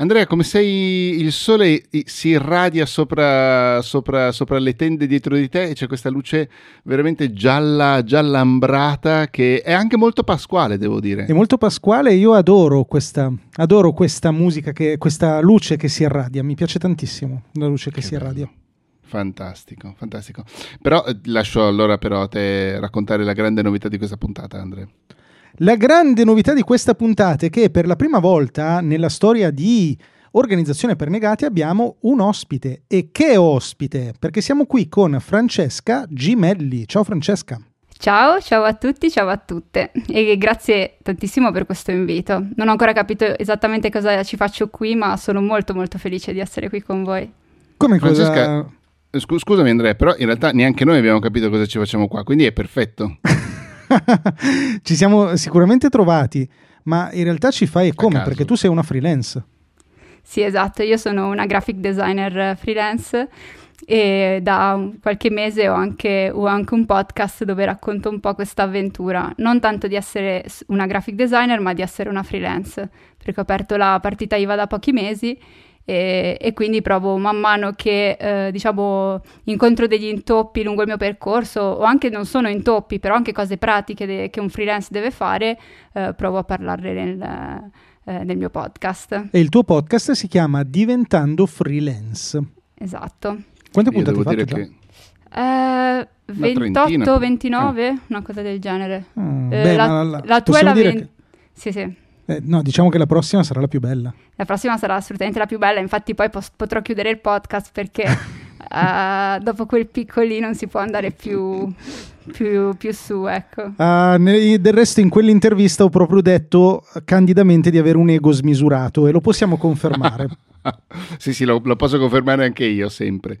Andrea, come sei, il sole si irradia sopra, sopra, sopra, le tende dietro di te e c'è questa luce veramente gialla, gialla ambrata che è anche molto pasquale, devo dire. È molto pasquale, io adoro questa, adoro questa musica, che, questa luce che si irradia, mi piace tantissimo la luce che, che si bello. irradia. Fantastico, fantastico. Però eh, lascio allora però a te raccontare la grande novità di questa puntata, Andrea. La grande novità di questa puntata è che per la prima volta nella storia di Organizzazione per Negati abbiamo un ospite. E che ospite? Perché siamo qui con Francesca Gimelli. Ciao Francesca. Ciao, ciao a tutti, ciao a tutte e grazie tantissimo per questo invito. Non ho ancora capito esattamente cosa ci faccio qui, ma sono molto molto felice di essere qui con voi. Come Francesca, cosa... scusami Andrea, però in realtà neanche noi abbiamo capito cosa ci facciamo qua, quindi è perfetto. ci siamo sicuramente trovati, ma in realtà ci fai come? Perché tu sei una freelance. Sì, esatto, io sono una graphic designer freelance e da qualche mese ho anche, ho anche, un podcast dove racconto un po' questa avventura, non tanto di essere una graphic designer, ma di essere una freelance, perché ho aperto la partita IVA da pochi mesi e, e quindi provo man mano che eh, diciamo incontro degli intoppi lungo il mio percorso o anche non sono intoppi però anche cose pratiche de- che un freelance deve fare eh, provo a parlarne nel, eh, nel mio podcast e il tuo podcast si chiama Diventando Freelance esatto quante puntate hai fatto che... Eh, 28, 29, eh. una cosa del genere. Mm, eh, beh, la, la, la, tua è la 20. Che... Sì, sì. Eh, no, diciamo che la prossima sarà la più bella. La prossima sarà assolutamente la più bella, infatti poi pos- potrò chiudere il podcast perché uh, dopo quel piccolino non si può andare più, più, più su, ecco. Uh, ne- del resto in quell'intervista ho proprio detto candidamente di avere un ego smisurato e lo possiamo confermare. sì, sì, lo, lo posso confermare anche io sempre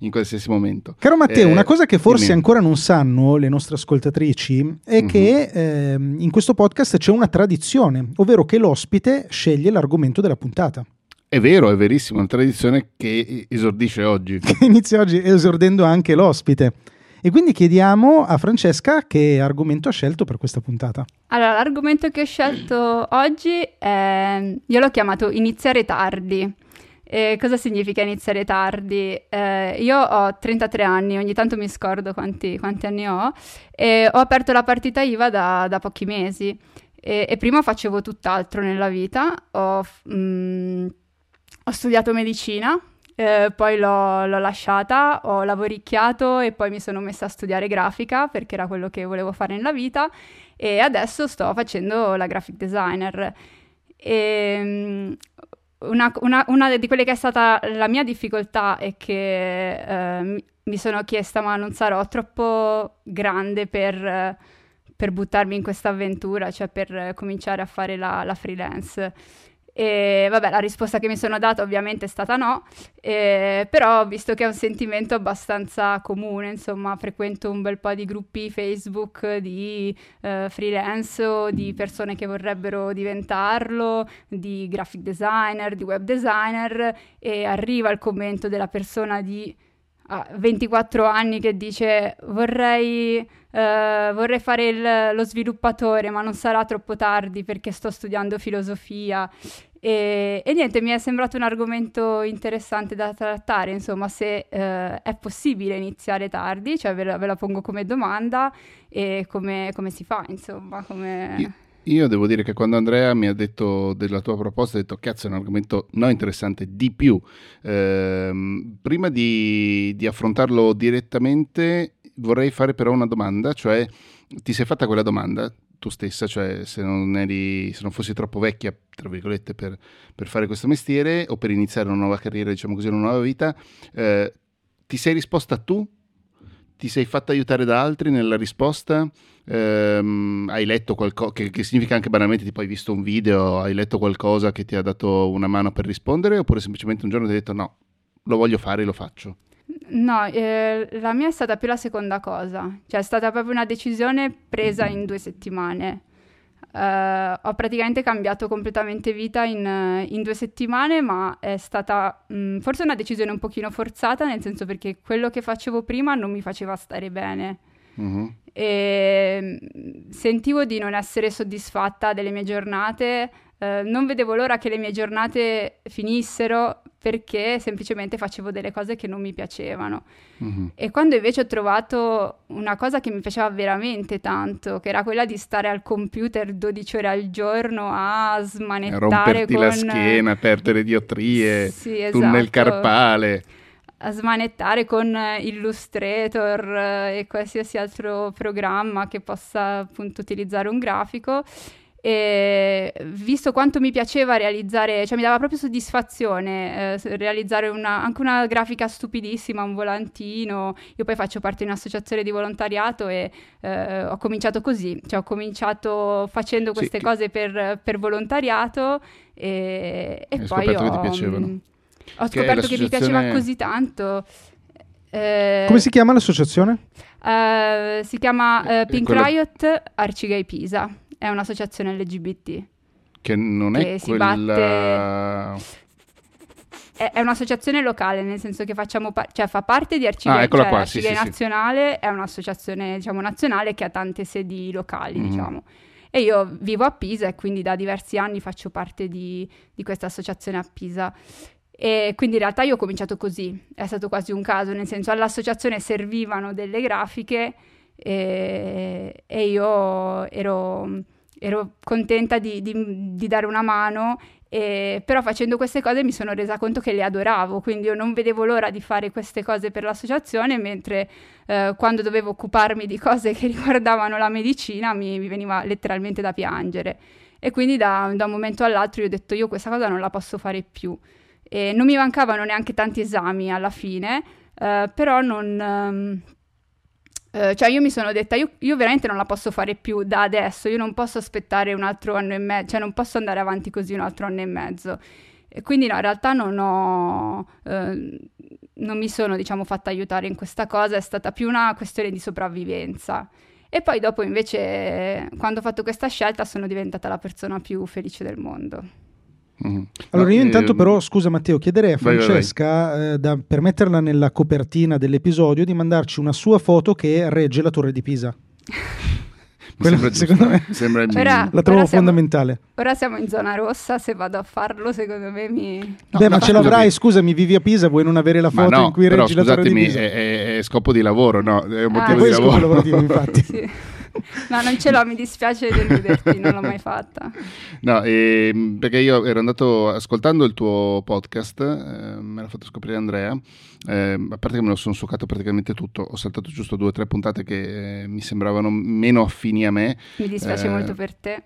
in qualsiasi momento. Caro Matteo, eh, una cosa che forse dimmi. ancora non sanno le nostre ascoltatrici è mm-hmm. che eh, in questo podcast c'è una tradizione, ovvero che l'ospite sceglie l'argomento della puntata. È vero, è verissimo, è una tradizione che esordisce oggi. Che inizia oggi esordendo anche l'ospite. E quindi chiediamo a Francesca che argomento ha scelto per questa puntata. Allora, l'argomento che ho scelto oggi è, io l'ho chiamato iniziare tardi. E cosa significa iniziare tardi? Eh, io ho 33 anni, ogni tanto mi scordo quanti, quanti anni ho, e ho aperto la partita IVA da, da pochi mesi. E, e, prima facevo tutt'altro nella vita, ho, mm, ho studiato medicina, eh, poi l'ho, l'ho, lasciata, ho lavoricchiato e poi mi sono messa a studiare grafica perché era quello che volevo fare nella vita e adesso sto facendo la graphic designer. E, mm, una, una, una, di quelle che è stata la mia difficoltà è che eh, mi sono chiesta ma non sarò troppo grande per, per buttarmi in questa avventura, cioè per cominciare a fare la, la freelance. E vabbè, la risposta che mi sono data ovviamente è stata no, eh, però visto che è un sentimento abbastanza comune, insomma, frequento un bel po' di gruppi Facebook di eh, freelance di persone che vorrebbero diventarlo, di graphic designer, di web designer e arriva il commento della persona di ah, 24 anni che dice vorrei Uh, vorrei fare il, lo sviluppatore, ma non sarà troppo tardi perché sto studiando filosofia. E, e, niente, mi è sembrato un argomento interessante da trattare, insomma, se uh, è possibile iniziare tardi, cioè ve la, ve la pongo come domanda e come, come si fa, insomma. Come... Io, devo dire che quando Andrea mi ha detto della tua proposta, ho detto cazzo è un argomento non interessante, di più. Uh, prima di, di affrontarlo direttamente vorrei fare però una domanda, cioè ti sei fatta quella domanda tu stessa, cioè se non, eri, se non fossi troppo vecchia, tra virgolette, per, per, fare questo mestiere o per iniziare una nuova carriera, diciamo così, una nuova vita, eh, ti sei risposta tu? Ti sei fatta aiutare da altri nella risposta? Eh, hai letto qualcosa, che, che, significa anche banalmente tipo hai visto un video, hai letto qualcosa che ti ha dato una mano per rispondere oppure semplicemente un giorno ti hai detto no, lo voglio fare e lo faccio? No, eh, la mia è stata più la seconda cosa, cioè è stata proprio una decisione presa in due settimane. Uh, ho praticamente cambiato completamente vita in, in, due settimane, ma è stata mh, mm, forse una decisione un pochino forzata, nel senso perché quello che facevo prima non mi faceva stare bene. Mm-hmm. E mm, sentivo di non essere soddisfatta delle mie giornate, eh, non vedevo l'ora che le mie giornate finissero perché semplicemente facevo delle cose che non mi piacevano. Mm-hmm. E quando invece ho trovato una cosa che mi piaceva veramente tanto, che era quella di stare al computer 12 ore al giorno a smanettare Romperti con... la schiena, perdere diotrie, sì, esatto. tunnel carpale a smanettare con Illustrator eh, e qualsiasi altro programma che possa appunto utilizzare un grafico e visto quanto mi piaceva realizzare, cioè mi dava proprio soddisfazione eh, realizzare una, anche una grafica stupidissima, un volantino. Io poi faccio parte di un'associazione di volontariato e eh, ho cominciato così, cioè ho cominciato facendo queste sì, cose per, per, volontariato e, e poi ho, che ti piacevano. Mh, ho scoperto che mi piaceva così tanto. Eh, Come si chiama l'associazione? Uh, si chiama uh, Pink quella... Riot Arcigay Pisa è un'associazione LGBT. Che non è che quella... Batte... È, è, un'associazione locale, nel senso che facciamo par- cioè fa parte di Arcigay, ah, cioè qua, sì, sì, Nazionale sì. è un'associazione diciamo, nazionale che ha tante sedi locali, mm. diciamo. E io vivo a Pisa e quindi da diversi anni faccio parte di, di questa associazione a Pisa. E quindi in realtà io ho cominciato così, è stato quasi un caso, nel senso all'associazione servivano delle grafiche e, e io ero, ero contenta di, di, di, dare una mano, e, però facendo queste cose mi sono resa conto che le adoravo, quindi io non vedevo l'ora di fare queste cose per l'associazione, mentre eh, quando dovevo occuparmi di cose che riguardavano la medicina mi, mi veniva letteralmente da piangere. E quindi da, da un momento all'altro io ho detto io questa cosa non la posso fare più. E non mi mancavano neanche tanti esami alla fine, eh, però non... Um, Uh, cioè io mi sono detta, io, io, veramente non la posso fare più da adesso, io non posso aspettare un altro anno e mezzo, cioè non posso andare avanti così un altro anno e mezzo. E quindi no, in realtà non ho, uh, non mi sono diciamo fatta aiutare in questa cosa, è stata più una questione di sopravvivenza. E poi dopo invece, quando ho fatto questa scelta, sono diventata la persona più felice del mondo. Mm-hmm. Allora, io intanto, però, scusa Matteo, chiederei a Francesca, vai, vai. Eh, da, per metterla nella copertina dell'episodio, di mandarci una sua foto che regge la torre di Pisa. Quello, sembra secondo me sembra ora, la trovo siamo, fondamentale. Ora siamo in zona rossa, se vado a farlo secondo me mi... No, Beh, ma ce l'avrai, qui. scusami, vivi a Pisa, vuoi non avere la foto no, in cui reggi la torre di Pisa? È, è, è scopo di lavoro, no? È un motivo ah, di lavoro. infatti. sì. No, non ce l'ho, mi dispiace deluderti, non l'ho mai fatta. No, eh, perché io ero andato ascoltando il tuo podcast, eh, me l'ha fatto scoprire Andrea, eh, a parte che me lo sono succato praticamente tutto, ho saltato giusto due o tre puntate che eh, mi sembravano meno affini a me. Mi dispiace eh, molto per te.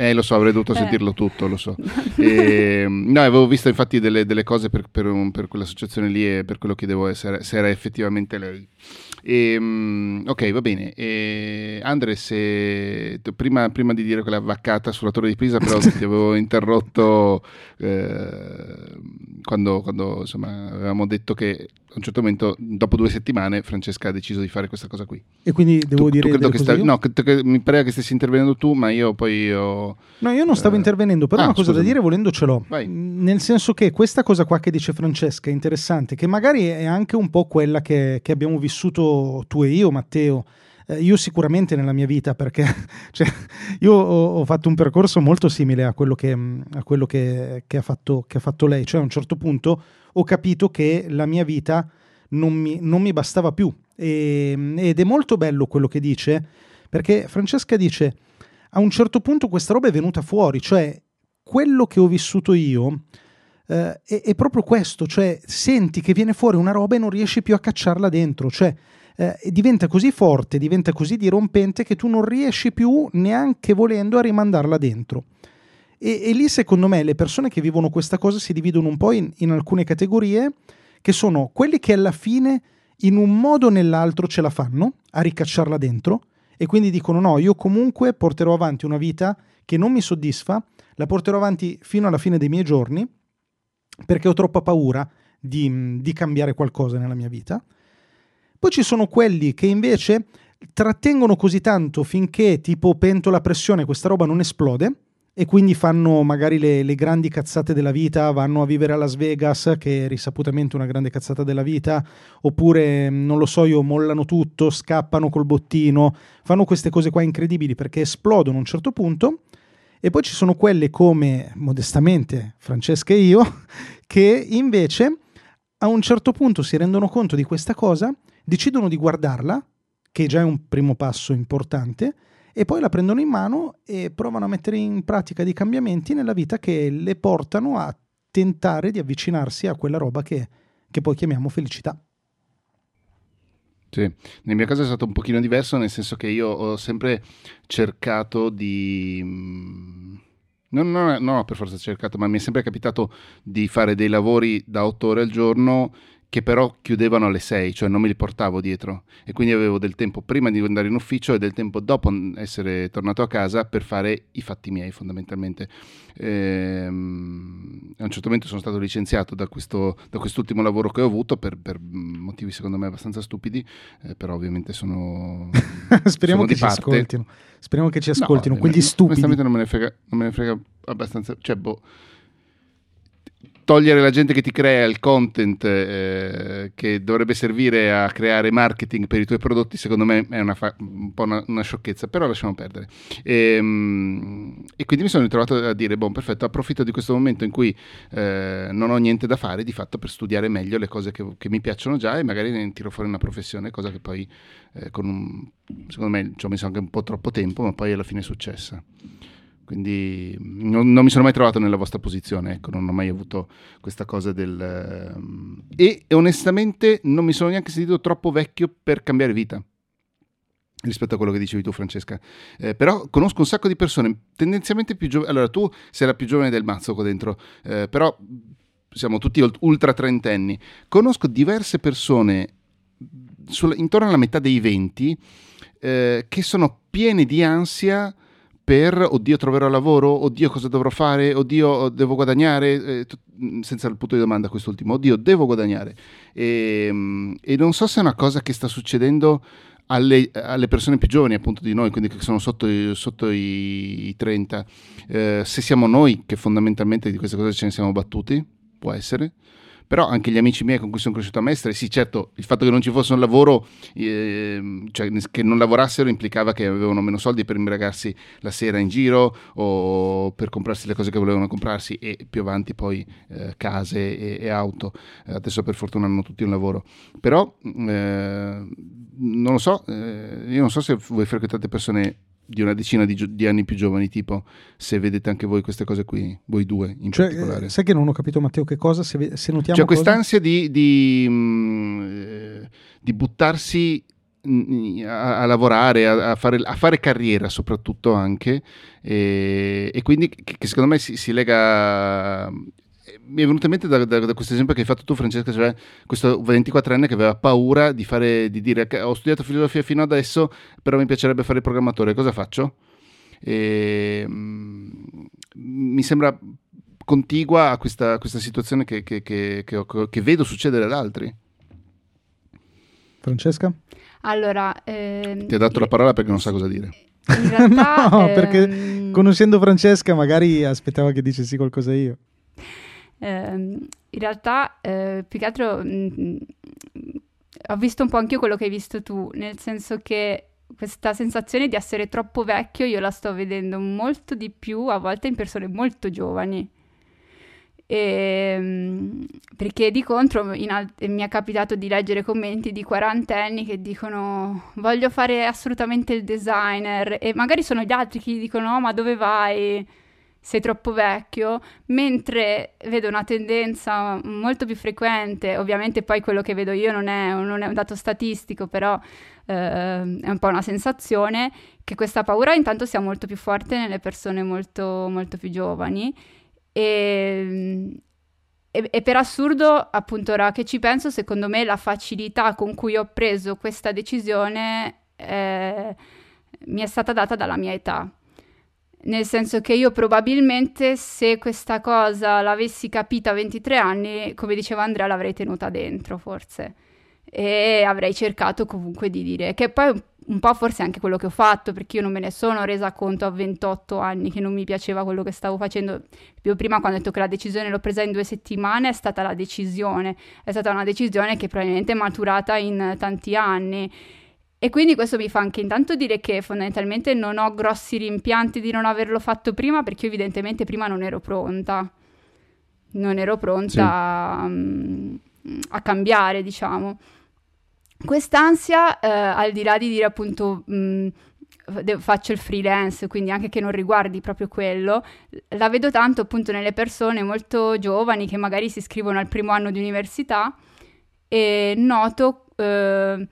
Eh, lo so, avrei dovuto eh. sentirlo tutto, lo so. e, no, avevo visto infatti delle, delle cose per, per, un, per, quell'associazione lì e per quello chiedevo se era effettivamente lei. E, um, ok, va bene. E, Andre, se, prima, prima, di dire quella vaccata sulla torre di Pisa, però ti avevo interrotto eh, quando, quando insomma, avevamo detto che a un certo momento, dopo due settimane, Francesca ha deciso di fare questa cosa qui. E quindi devo tu, dire... Tu credo che sta, no, che, mi pare che stessi intervenendo tu, ma io poi ho... No, io non stavo eh... intervenendo, però ah, una cosa scusami. da dire volendo ce l'ho. Vai. Nel senso che questa cosa qua che dice Francesca è interessante, che magari è anche un po' quella che, che abbiamo vissuto tu e io, Matteo. Eh, io sicuramente nella mia vita, perché cioè, io ho, fatto un percorso molto simile a quello, che, a quello che, che, ha fatto, che ha fatto lei. Cioè a un certo punto ho capito che la mia vita non mi, non mi bastava più. E, ed è molto bello quello che dice, perché Francesca dice, a un certo punto questa roba è venuta fuori, cioè quello che ho vissuto io eh, è, è, proprio questo, cioè senti che viene fuori una roba e non riesci più a cacciarla dentro, cioè eh, diventa così forte, diventa così dirompente che tu non riesci più neanche volendo a rimandarla dentro. E, e, lì secondo me le persone che vivono questa cosa si dividono un po' in, in alcune categorie che sono quelli che alla fine in un modo o nell'altro ce la fanno a ricacciarla dentro e quindi dicono no, io comunque porterò avanti una vita che non mi soddisfa, la porterò avanti fino alla fine dei miei giorni perché ho troppa paura di, di cambiare qualcosa nella mia vita. Poi ci sono quelli che invece trattengono così tanto finché tipo pentola a pressione questa roba non esplode e quindi fanno magari le, le, grandi cazzate della vita, vanno a vivere a Las Vegas, che è risaputamente una grande cazzata della vita, oppure, non lo so io, mollano tutto, scappano col bottino, fanno queste cose qua incredibili perché esplodono a un certo punto. E poi ci sono quelle come, modestamente, Francesca e io, che invece a un certo punto si rendono conto di questa cosa, decidono di guardarla, che già è un primo passo importante, e poi la prendono in mano e provano a mettere in pratica dei cambiamenti nella vita che le portano a tentare di avvicinarsi a quella roba che, che poi chiamiamo felicità. Sì, nel mio caso è stato un pochino diverso, nel senso che io ho sempre cercato di... Non, non ho per forza cercato, ma mi è sempre capitato di fare dei lavori da otto ore al giorno che però chiudevano alle 6, cioè non me li portavo dietro e quindi avevo del tempo prima di andare in ufficio e del tempo dopo essere tornato a casa per fare i fatti miei fondamentalmente. Ehm, a un certo momento sono stato licenziato da, questo, da quest'ultimo lavoro che ho avuto per, per motivi secondo me abbastanza stupidi, eh, però ovviamente sono... Speriamo sono che ci ascoltino. Speriamo che ci ascoltino, No, quegli stupidi. Onestamente non me ne frega, non me ne frega abbastanza, cioè boh togliere la gente che ti crea il content eh, che dovrebbe servire a creare marketing per i tuoi prodotti, secondo me è una fa- un po' una, una, sciocchezza, però lasciamo perdere. E, e, quindi mi sono ritrovato a dire, boh, perfetto, approfitto di questo momento in cui eh, non ho niente da fare, di fatto per studiare meglio le cose che, che, mi piacciono già e magari ne tiro fuori una professione, cosa che poi eh, con un, secondo me ci ho messo anche un po' troppo tempo, ma poi alla fine è successa. Quindi non, non, mi sono mai trovato nella vostra posizione, ecco, non ho mai avuto questa cosa del... E, e, onestamente non mi sono neanche sentito troppo vecchio per cambiare vita rispetto a quello che dicevi tu Francesca. Eh, però conosco un sacco di persone tendenzialmente più giovani. Allora tu sei la più giovane del mazzo qua dentro, eh, però siamo tutti ultra trentenni. Conosco diverse persone sulla, intorno alla metà dei 20 eh, che sono piene di ansia per oddio troverò lavoro, oddio cosa dovrò fare, oddio devo guadagnare, eh, t- senza il punto di domanda quest'ultimo, oddio devo guadagnare. E, mm, e, non so se è una cosa che sta succedendo alle, alle, persone più giovani appunto di noi, quindi che sono sotto, sotto i, i, 30, eh, se siamo noi che fondamentalmente di queste cose ce ne siamo battuti, può essere però anche gli amici miei con cui sono cresciuto a Mestre, sì certo, il fatto che non ci fosse un lavoro, eh, cioè che non lavorassero implicava che avevano meno soldi per imbragarsi la sera in giro o per comprarsi le cose che volevano comprarsi e più avanti poi eh, case e, e auto, eh, adesso per fortuna hanno tutti un lavoro, però eh, non lo so, eh, io non so se voi frequentate persone di una decina di, di, anni più giovani, tipo se vedete anche voi queste cose qui, voi due in cioè, particolare. Eh, sai che non ho capito Matteo che cosa, se, se notiamo... Cioè quest'ansia di, di, mh, mm, di buttarsi mm, a, a lavorare, a, a, fare, a, fare, carriera soprattutto anche, e, e quindi che, che, secondo me si, si lega mi è venuto in mente da, da, da, questo esempio che hai fatto tu, Francesca, cioè questo 24enne che aveva paura di, fare, di dire ho studiato filosofia fino adesso, però mi piacerebbe fare il programmatore, cosa faccio? E, mm, mi sembra contigua a questa, questa situazione che, che, che, che, vedo succedere ad altri. Francesca? Allora, ehm, ti ha dato la parola perché non sa cosa dire. In realtà, no, ehm... perché conoscendo Francesca magari aspettava che dicessi qualcosa io. Eh, in realtà, eh, più che altro, mh, mm, ho visto un po' anche quello che hai visto tu, nel senso che questa sensazione di essere troppo vecchio io la sto vedendo molto di più a volte in persone molto giovani. E, ehm, perché di contro alt- mi è capitato di leggere commenti di quarantenni che dicono voglio fare assolutamente il designer e magari sono gli altri che dicono no ma dove vai? Sei troppo vecchio, mentre vedo una tendenza molto più frequente, ovviamente poi quello che vedo io non è, non è un dato statistico, però eh, è un po' una sensazione, che questa paura intanto sia molto più forte nelle persone molto, molto più giovani. E, e, e per assurdo, appunto, ora che ci penso, secondo me la facilità con cui ho preso questa decisione eh, mi è stata data dalla mia età nel senso che io probabilmente se questa cosa l'avessi capita a 23 anni, come diceva Andrea, l'avrei tenuta dentro forse. E avrei cercato comunque di dire che poi un po' forse anche quello che ho fatto perché io non me ne sono resa conto a 28 anni che non mi piaceva quello che stavo facendo. Più prima quando ho detto che la decisione l'ho presa in due settimane è stata la decisione. È stata una decisione che probabilmente è maturata in tanti anni E quindi questo mi fa anche intanto dire che fondamentalmente non ho grossi rimpianti di non averlo fatto prima perché io evidentemente prima non ero pronta. Non ero pronta sì. a, mm, a, cambiare, diciamo. Quest'ansia, eh, al di là di dire appunto mh, mm, faccio il freelance, quindi anche che non riguardi proprio quello, la vedo tanto appunto nelle persone molto giovani che magari si iscrivono al primo anno di università e noto... Eh,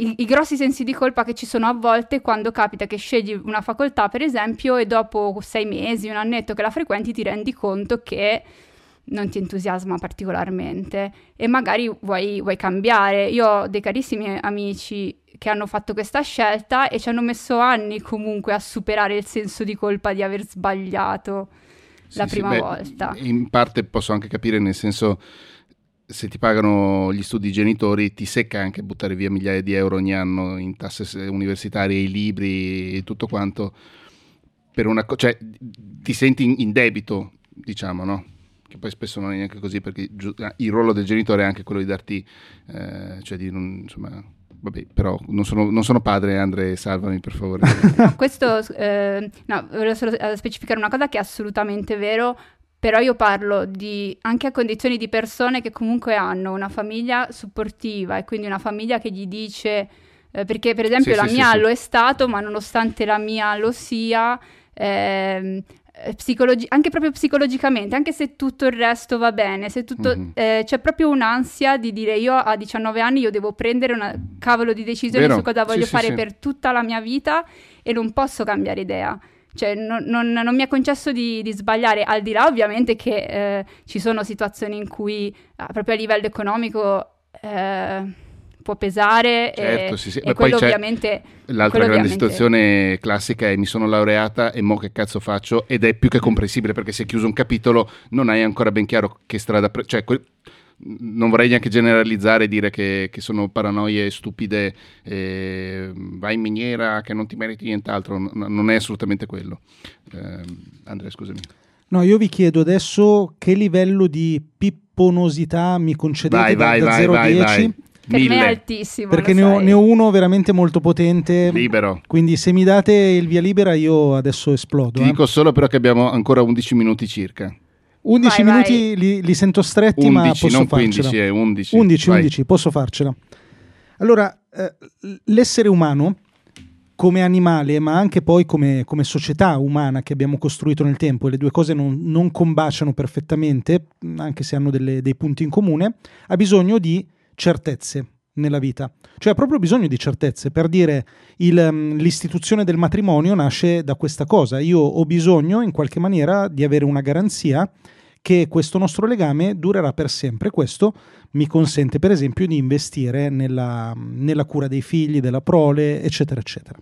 i, i, grossi sensi di colpa che ci sono a volte quando capita che scegli una facoltà, per esempio, e dopo sei mesi, un annetto che la frequenti, ti rendi conto che non ti entusiasma particolarmente e magari vuoi, vuoi cambiare. Io ho dei carissimi amici che hanno fatto questa scelta e ci hanno messo anni comunque a superare il senso di colpa di aver sbagliato la sì, prima sì, beh, volta. In parte posso anche capire, nel senso se ti pagano gli studi genitori ti secca anche buttare via migliaia di euro ogni anno in tasse universitarie, i libri e tutto quanto, per una co- cioè ti senti in, debito, diciamo, no? Che poi spesso non è neanche così perché giu- il ruolo del genitore è anche quello di darti, eh, cioè di non, insomma, vabbè, però non sono, non sono padre, Andre, salvami per favore. no, questo, eh, no, volevo solo specificare una cosa che è assolutamente vero, però io parlo di, anche a condizioni di persone che comunque hanno una famiglia supportiva e quindi una famiglia che gli dice, eh, perché per esempio sì, la sì, mia sì, lo è stato, ma nonostante la mia lo sia, ehm, eh, psicologi- anche proprio psicologicamente, anche se tutto il resto va bene, se tutto, mm-hmm. eh, c'è proprio un'ansia di dire io a 19 anni io devo prendere una cavolo di decisione Vero? su cosa voglio fare per tutta la mia vita e non posso cambiare idea. Cioè, non, non, non, mi è concesso di, di, sbagliare, al di là ovviamente che eh, ci sono situazioni in cui eh, proprio a livello economico eh, può pesare certo, e, sì, sì. e quello ovviamente... L'altra grande ovviamente... situazione classica è mi sono laureata e mo che cazzo faccio ed è più che comprensibile perché se è chiuso un capitolo non hai ancora ben chiaro che strada... Pre- cioè, que- non vorrei neanche generalizzare e dire che, che, sono paranoie stupide, eh, vai in miniera che non ti meriti nient'altro, no, non è assolutamente quello. Eh, Andrea, scusami. No, io vi chiedo adesso che livello di pipponosità mi concedete vai, da, vai, da vai, 0 a 10. Per Mille. me è altissimo. Perché ne ho, ne ho, uno veramente molto potente. Libero. Quindi se mi date il via libera io adesso esplodo. Ti eh. dico solo però che abbiamo ancora 11 minuti circa. 11 vai, minuti vai. Li, li, sento stretti, 11, ma posso non farcela. 15, eh, 11. 11, 11, posso farcela. Allora, eh, l'essere umano come animale, ma anche poi come, come, società umana che abbiamo costruito nel tempo, e le due cose non, non combaciano perfettamente, anche se hanno delle, dei punti in comune, ha bisogno di certezze nella vita. Cioè ha proprio bisogno di certezze. Per dire, il, l'istituzione del matrimonio nasce da questa cosa. Io ho bisogno, in qualche maniera, di avere una garanzia che questo nostro legame durerà per sempre. Questo mi consente, per esempio, di investire nella, nella cura dei figli, della prole, eccetera, eccetera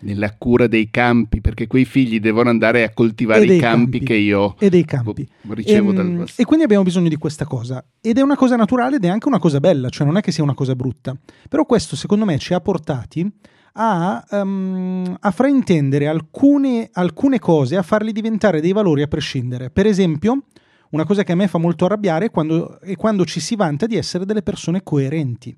nella cura dei campi, perché quei figli devono andare a coltivare i campi, campi, che io e dei campi. ricevo e, dal ehm, E quindi abbiamo bisogno di questa cosa. Ed è una cosa naturale ed è anche una cosa bella, cioè non è che sia una cosa brutta. Però questo, secondo me, ci ha portati a, um, a fraintendere alcune, alcune cose, a farli diventare dei valori a prescindere. Per esempio, una cosa che a me fa molto arrabbiare è quando, è quando ci si vanta di essere delle persone coerenti,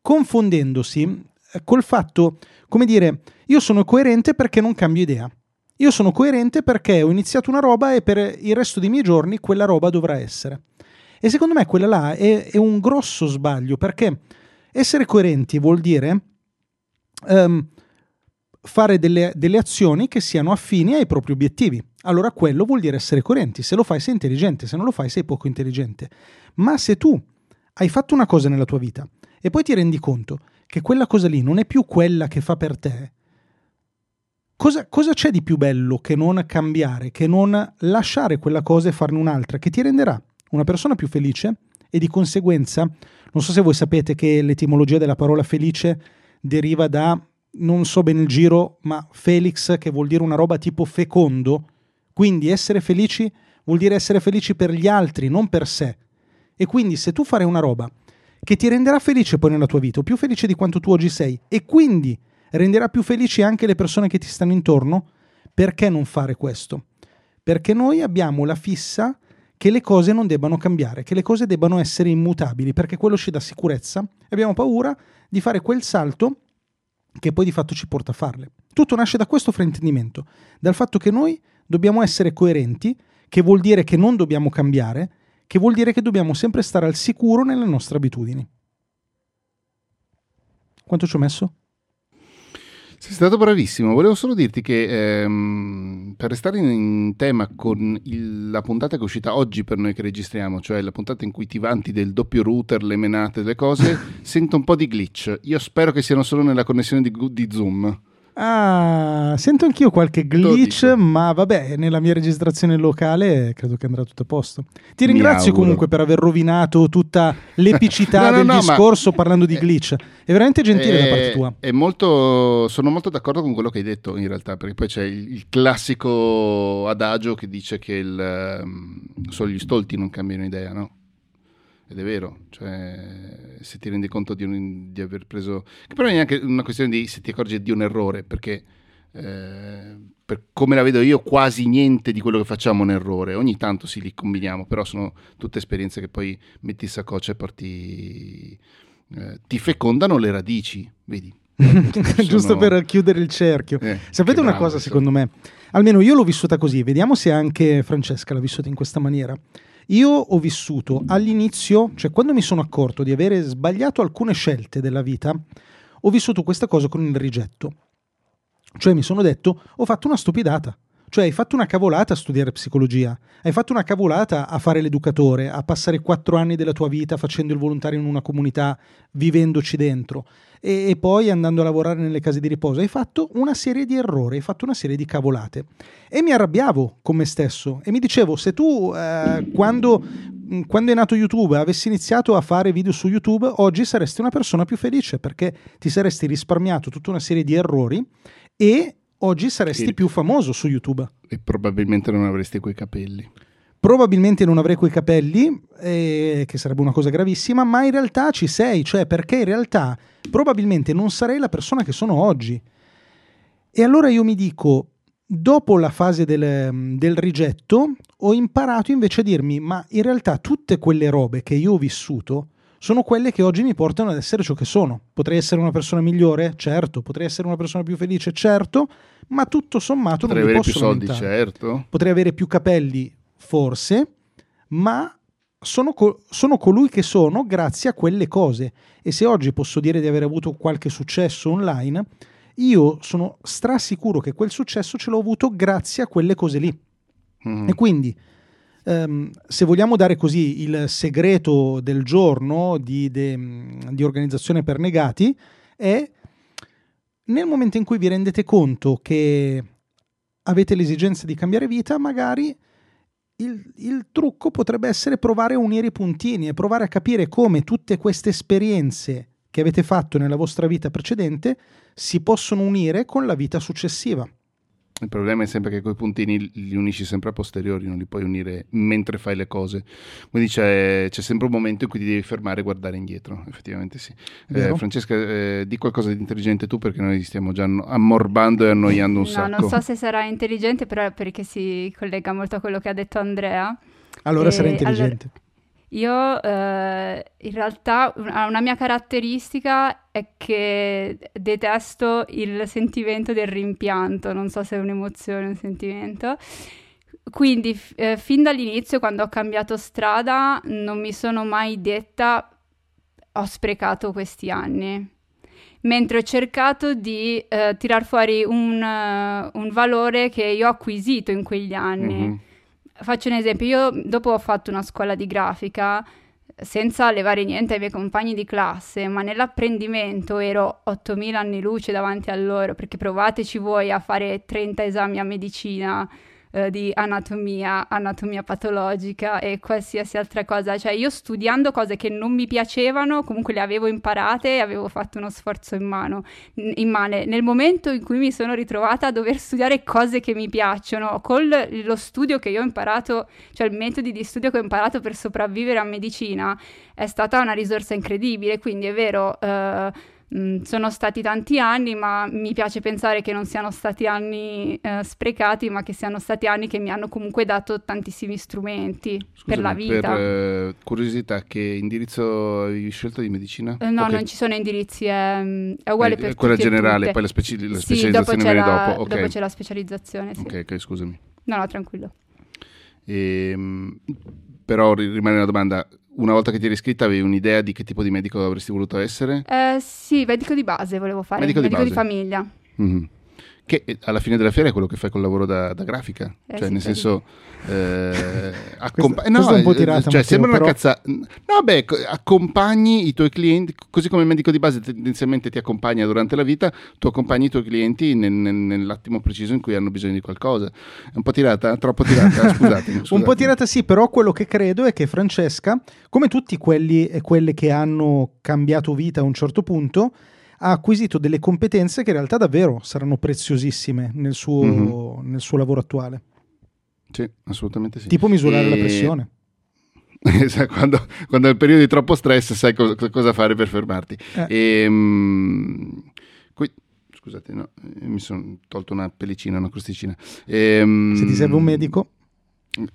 confondendosi eh, col fatto, come dire, io sono coerente perché non cambio idea. Io sono coerente perché ho iniziato una roba e per il resto dei miei giorni quella roba dovrà essere. E secondo me quella là è, è un grosso sbaglio perché essere coerenti vuol dire um, fare delle, delle azioni che siano affini ai propri obiettivi. Allora quello vuol dire essere coerenti. Se lo fai sei intelligente, se non lo fai sei poco intelligente. Ma se tu hai fatto una cosa nella tua vita e poi ti rendi conto che quella cosa lì non è più quella che fa per te, cosa, cosa c'è di più bello che non cambiare, che non lasciare quella cosa e farne un'altra, che ti renderà una persona più felice e di conseguenza, non so se voi sapete che l'etimologia della parola felice deriva da, non so bene il giro, ma Felix, che vuol dire una roba tipo fecondo, quindi essere felici vuol dire essere felici per gli altri, non per sé. E quindi se tu fai una roba che ti renderà felice poi nella tua vita, o più felice di quanto tu oggi sei, e quindi renderà più felici anche le persone che ti stanno intorno, perché non fare questo? Perché noi abbiamo la fissa che le cose non debbano cambiare, che le cose debbano essere immutabili, perché quello ci dà sicurezza e abbiamo paura di fare quel salto che poi di fatto ci porta a farle. Tutto nasce da questo fraintendimento, dal fatto che noi dobbiamo essere coerenti, che vuol dire che non dobbiamo cambiare, che vuol dire che dobbiamo sempre stare al sicuro nelle nostre abitudini. Quanto ci ho messo? Sei stato bravissimo, volevo solo dirti che ehm, per restare in tema con il, la puntata che è uscita oggi per noi che registriamo, cioè la puntata in cui ti vanti del doppio router, le menate, le cose, sento un po' di glitch. Io spero che siano solo nella connessione di, di Zoom. Ah, sento anch'io qualche glitch, ma vabbè, nella mia registrazione locale credo che andrà tutto a posto. Ti ringrazio comunque per aver rovinato tutta l'epicità no, no, del no, discorso parlando di glitch. È veramente gentile è, da parte tua. È molto, sono molto d'accordo con quello che hai detto in realtà, perché poi c'è il, il classico adagio che dice che il, um, solo gli stolti non cambiano idea, no? Ed è vero, cioè, se ti rendi conto di, un, di, aver preso... Che però è neanche una questione di se ti accorgi di un errore, perché eh, per come la vedo io quasi niente di quello che facciamo è un errore. Ogni tanto sì, li combiniamo, però sono tutte esperienze che poi metti in saccoccia e porti... Eh, ti fecondano le radici, vedi? Giusto sono... per chiudere il cerchio. Eh, Sapete una bravo, cosa, secondo me? Almeno io l'ho vissuta così, vediamo se anche Francesca l'ha vissuta in questa maniera. Io ho vissuto all'inizio, cioè quando mi sono accorto di avere sbagliato alcune scelte della vita, ho vissuto questa cosa con il rigetto. Cioè mi sono detto, ho fatto una stupidata. Cioè hai fatto una cavolata a studiare psicologia, hai fatto una cavolata a fare l'educatore, a passare quattro anni della tua vita facendo il volontario in una comunità, vivendoci dentro e, e poi andando a lavorare nelle case di riposo. Hai fatto una serie di errori, hai fatto una serie di cavolate. E mi arrabbiavo con me stesso e mi dicevo, se tu eh, quando quando è nato YouTube avessi iniziato a fare video su YouTube, oggi saresti una persona più felice perché ti saresti risparmiato tutta una serie di errori e oggi saresti e, più famoso su YouTube. E probabilmente non avresti quei capelli. Probabilmente non avrei quei capelli, eh, che sarebbe una cosa gravissima, ma in realtà ci sei, cioè perché in realtà probabilmente non sarei la persona che sono oggi. E allora io mi dico, dopo la fase del, del rigetto, ho imparato invece a dirmi, ma in realtà tutte quelle robe che io ho vissuto, sono quelle che oggi mi portano ad essere ciò che sono. Potrei essere una persona migliore? Certo. Potrei essere una persona più felice? Certo. Ma tutto sommato Potrei non mi posso più soldi, certo. Potrei avere più capelli? Forse. Ma sono, co- sono, colui che sono grazie a quelle cose. E se oggi posso dire di aver avuto qualche successo online, io sono strasicuro che quel successo ce l'ho avuto grazie a quelle cose lì. Mm. E quindi Um, se vogliamo dare così il segreto del giorno di, de, di organizzazione per negati, è nel momento in cui vi rendete conto che avete l'esigenza di cambiare vita, magari il, il, trucco potrebbe essere provare a unire i puntini e provare a capire come tutte queste esperienze che avete fatto nella vostra vita precedente si possono unire con la vita successiva. Il problema è sempre che quei puntini li unisci sempre a posteriori, non li puoi unire mentre fai le cose. Quindi c'è, c'è sempre un momento in cui ti devi fermare e guardare indietro, effettivamente sì. Eh, Francesca, eh, di qualcosa di intelligente tu perché noi stiamo già ammorbando e annoiando un no, sacco. Non so se sarà intelligente, però perché si collega molto a quello che ha detto Andrea. Allora e, sarà intelligente. Allora, io eh, in realtà una mia caratteristica è che detesto il sentimento del rimpianto, non so se è un'emozione o un sentimento. Quindi eh, fin dall'inizio, quando ho cambiato strada, non mi sono mai detta ho sprecato questi anni, mentre ho cercato di eh, tirar fuori un, uh, un, valore che io ho acquisito in quegli anni. Mm-hmm Faccio un esempio, io dopo ho fatto una scuola di grafica senza levare niente ai miei compagni di classe, ma nell'apprendimento ero 8000 anni luce davanti a loro, perché provateci voi a fare 30 esami a medicina eh, di anatomia, anatomia patologica e qualsiasi altra cosa. Cioè io studiando cose che non mi piacevano, comunque le avevo imparate e avevo fatto uno sforzo in mano, in mano. Nel momento in cui mi sono ritrovata a dover studiare cose che mi piacciono, con lo studio che io ho imparato, cioè il metodo di studio che ho imparato per sopravvivere a medicina, è stata una risorsa incredibile. Quindi è vero... Eh, Mm, sono stati tanti anni, ma mi piace pensare che non siano stati anni eh, sprecati, ma che siano stati anni che mi hanno comunque dato tantissimi strumenti Scusami, per la vita. Per eh, curiosità, che indirizzo hai scelto di medicina? Eh, no, Ok. non ci sono indirizzi, è, mm, è uguale Eh, per quella tutti e generale, poi la, speci- la Sì, specializzazione dopo c'è, viene la, dopo. Ok, dopo c'è la specializzazione, sì. ok, ok, scusami. No, no, tranquillo. Ehm, però ri- rimane una domanda. Una volta che ti eri iscritta avevi un'idea di che tipo di medico avresti voluto essere? Eh, sì, medico di base volevo fare, Medico di base. famiglia. Mhm. Che eh, alla fine della fiera è quello che fai col lavoro da, da grafica, Eh cioè sì, nel senso eh, accompa- Questa- questa è un po' eh, tirata, cioè Matteo, sembra una però- cazza no beh co- accompagni i tuoi clienti così come il medico di base tendenzialmente ti accompagna durante la vita tu accompagni i tuoi clienti nel- nel- nell'attimo preciso in cui hanno bisogno di qualcosa è un po' tirata? troppo tirata? scusatemi, Un po' scusatemi. tirata sì, però quello che credo è che Francesca, come tutti quelli e quelle che hanno cambiato vita a un certo punto, ha acquisito delle competenze che in realtà davvero saranno preziosissime nel suo, Mhm. nel suo lavoro attuale. sì assolutamente sì Tipo misurare la E- pressione. Esatto, quando, quando è il periodo di troppo stress sai co- co- cosa fare per fermarti. Eh. Ehm, qui- scusate, no, eh, mi sono tolto una pellicina, una crosticina. Ehm, Se ti serve un medico,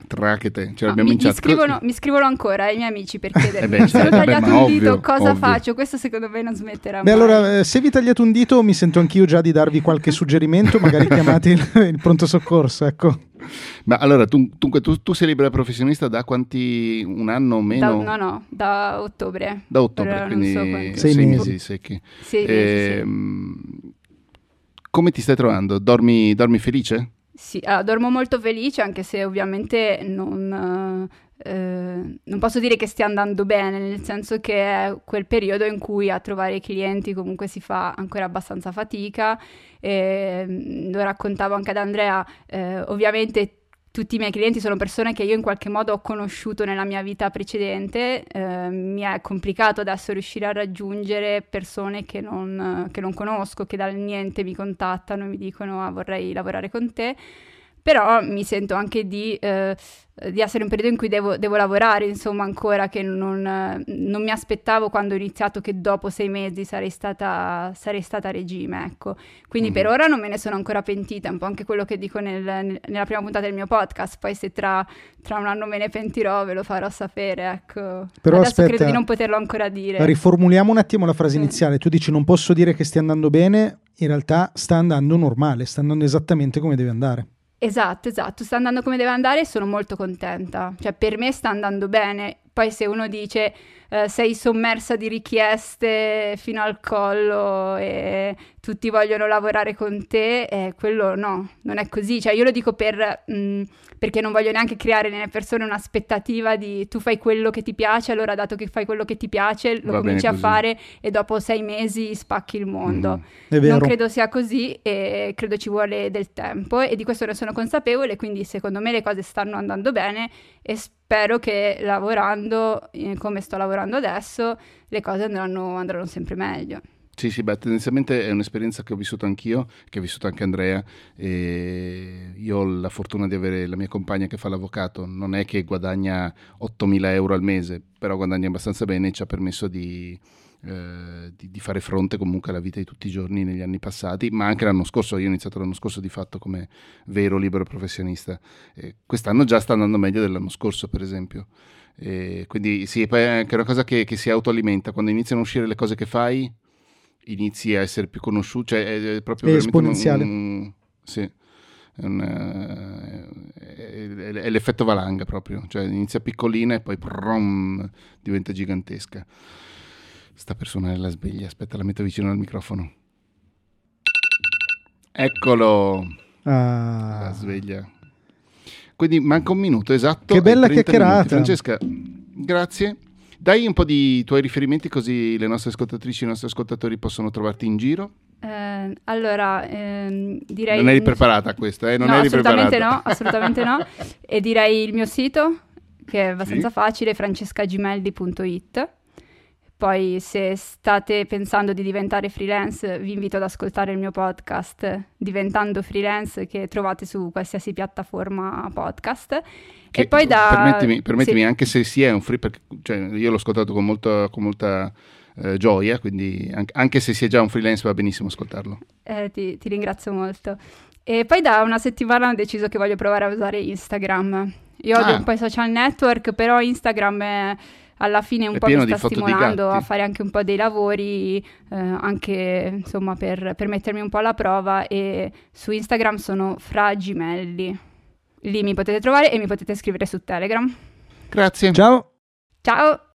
Trachete, ce Ah, l'abbiamo mi, in mi scrivono, mi scrivono ancora i miei amici per chiedere Eh beh, sono certo, tagliato ma un ovvio, dito, cosa ovvio. faccio? Questo secondo me non smetterà Beh, mai. allora, eh, se vi tagliate un dito, mi sento anch'io già di darvi qualche suggerimento, magari chiamate il, il pronto soccorso, ecco. Ma allora, tu, dunque, tu, tu sei libera professionista da quanti? Un anno o Da, meno? no, no, da ottobre. Da ottobre, non quindi so. Sei sei mesi. mesi secchi. Sì, mesi, sì. Ehm, Come ti stai trovando? Dormi, dormi felice? Sì, allora, dormo molto felice anche se ovviamente non, eh, non posso dire che stia andando bene, nel senso che è quel periodo in cui a trovare i clienti comunque si fa ancora abbastanza fatica. E, mm, lo raccontavo anche ad Andrea, eh, ovviamente tutti i miei clienti sono persone che io in qualche modo ho conosciuto nella mia vita precedente, eh, mi è complicato adesso riuscire a raggiungere persone che non, che non conosco, che dal niente mi contattano e mi dicono ah, vorrei lavorare con te, però mi sento anche di, eh, di essere in un periodo in cui devo, devo lavorare, insomma ancora che non, non mi aspettavo quando ho iniziato che dopo sei mesi sarei stata, sarei stata a regime, ecco. Quindi Mhm. per ora non me ne sono ancora pentita, è un po' anche quello che dico nel- nel- nella prima puntata del mio podcast, poi se tra, tra un anno me ne pentirò ve lo farò sapere, ecco. Però Adesso aspetta, credo di non poterlo ancora dire. Riformuliamo un attimo la frase iniziale. Tu dici non posso dire che stia andando bene, in realtà sta andando normale, sta andando esattamente come deve andare. Esatto, esatto, sta andando come deve andare e sono molto contenta. Cioè, per me sta andando bene. Poi se uno dice eh, sei sommersa di richieste fino al collo e tutti vogliono lavorare con te, eh, quello no, non è così. Cioè, io lo dico per, mh, perché non voglio neanche creare nelle persone un'aspettativa di tu fai quello che ti piace, allora dato che fai quello che ti piace, lo Va cominci a fare e dopo sei mesi spacchi il mondo. È vero. Non credo sia così e credo ci vuole del tempo e di questo ne sono consapevole, quindi secondo me le cose stanno andando bene e spero che lavorando eh, come sto lavorando adesso le cose andranno, andranno sempre meglio. Sì, sì, beh, tendenzialmente è un'esperienza che ho vissuto anch'io, che ha vissuto anche Andrea. Io ho la fortuna di avere la mia compagna che fa l'avvocato. Non è che guadagna 8.000 euro al mese, però guadagna abbastanza bene e ci ha permesso di, eh, di- di fare fronte comunque alla vita di tutti i giorni negli anni passati, ma anche l'anno scorso. Io ho iniziato l'anno scorso di fatto come vero libero professionista. E quest'anno già sta andando meglio dell'anno scorso, per esempio. E quindi sì, poi è anche una cosa che, che si autoalimenta. Quando iniziano a uscire le cose che fai, inizi a essere più conosciuto, cioè è, proprio È veramente un- esponenziale. un- sì, è, un, eh, è l'effetto valanga proprio, cioè inizia piccolina e poi prom, diventa gigantesca. Sta persona è la sveglia, aspetta, la metto vicino al microfono. Eccolo, Ah. la sveglia. Quindi manca un minuto esatto. Che bella 30 chiacchierata. minuti. Francesca, grazie. Dai un po' di tuoi riferimenti così le nostre ascoltatrici e i nostri ascoltatori possono trovarti in giro. Eh, allora, ehm, direi... Non eri preparata a questa, eh? Non no, eri assolutamente preparata. no, assolutamente no. E direi il mio sito, che è abbastanza Sì. facile, francescagimeldi.it. Poi se state pensando di diventare freelance, vi invito ad ascoltare il mio podcast Diventando Freelance che trovate su qualsiasi piattaforma podcast. Che, e poi da... Permettimi, permettimi sì. anche se si è un free, perché cioè, io l'ho ascoltato con molta, con molta eh, gioia, quindi anche, anche, se si è già un freelance va benissimo ascoltarlo. Eh, ti, ti ringrazio molto. E poi da una settimana ho deciso che voglio provare a usare Instagram. Io odio ah. un po' i social network, però Instagram è alla fine un è po' mi sta stimolando a fare anche un po' dei lavori, eh, anche insomma per, per, mettermi un po' alla prova e su Instagram sono Fragimelli. Lì mi potete trovare e mi potete scrivere su Telegram. Grazie. Ciao. Ciao.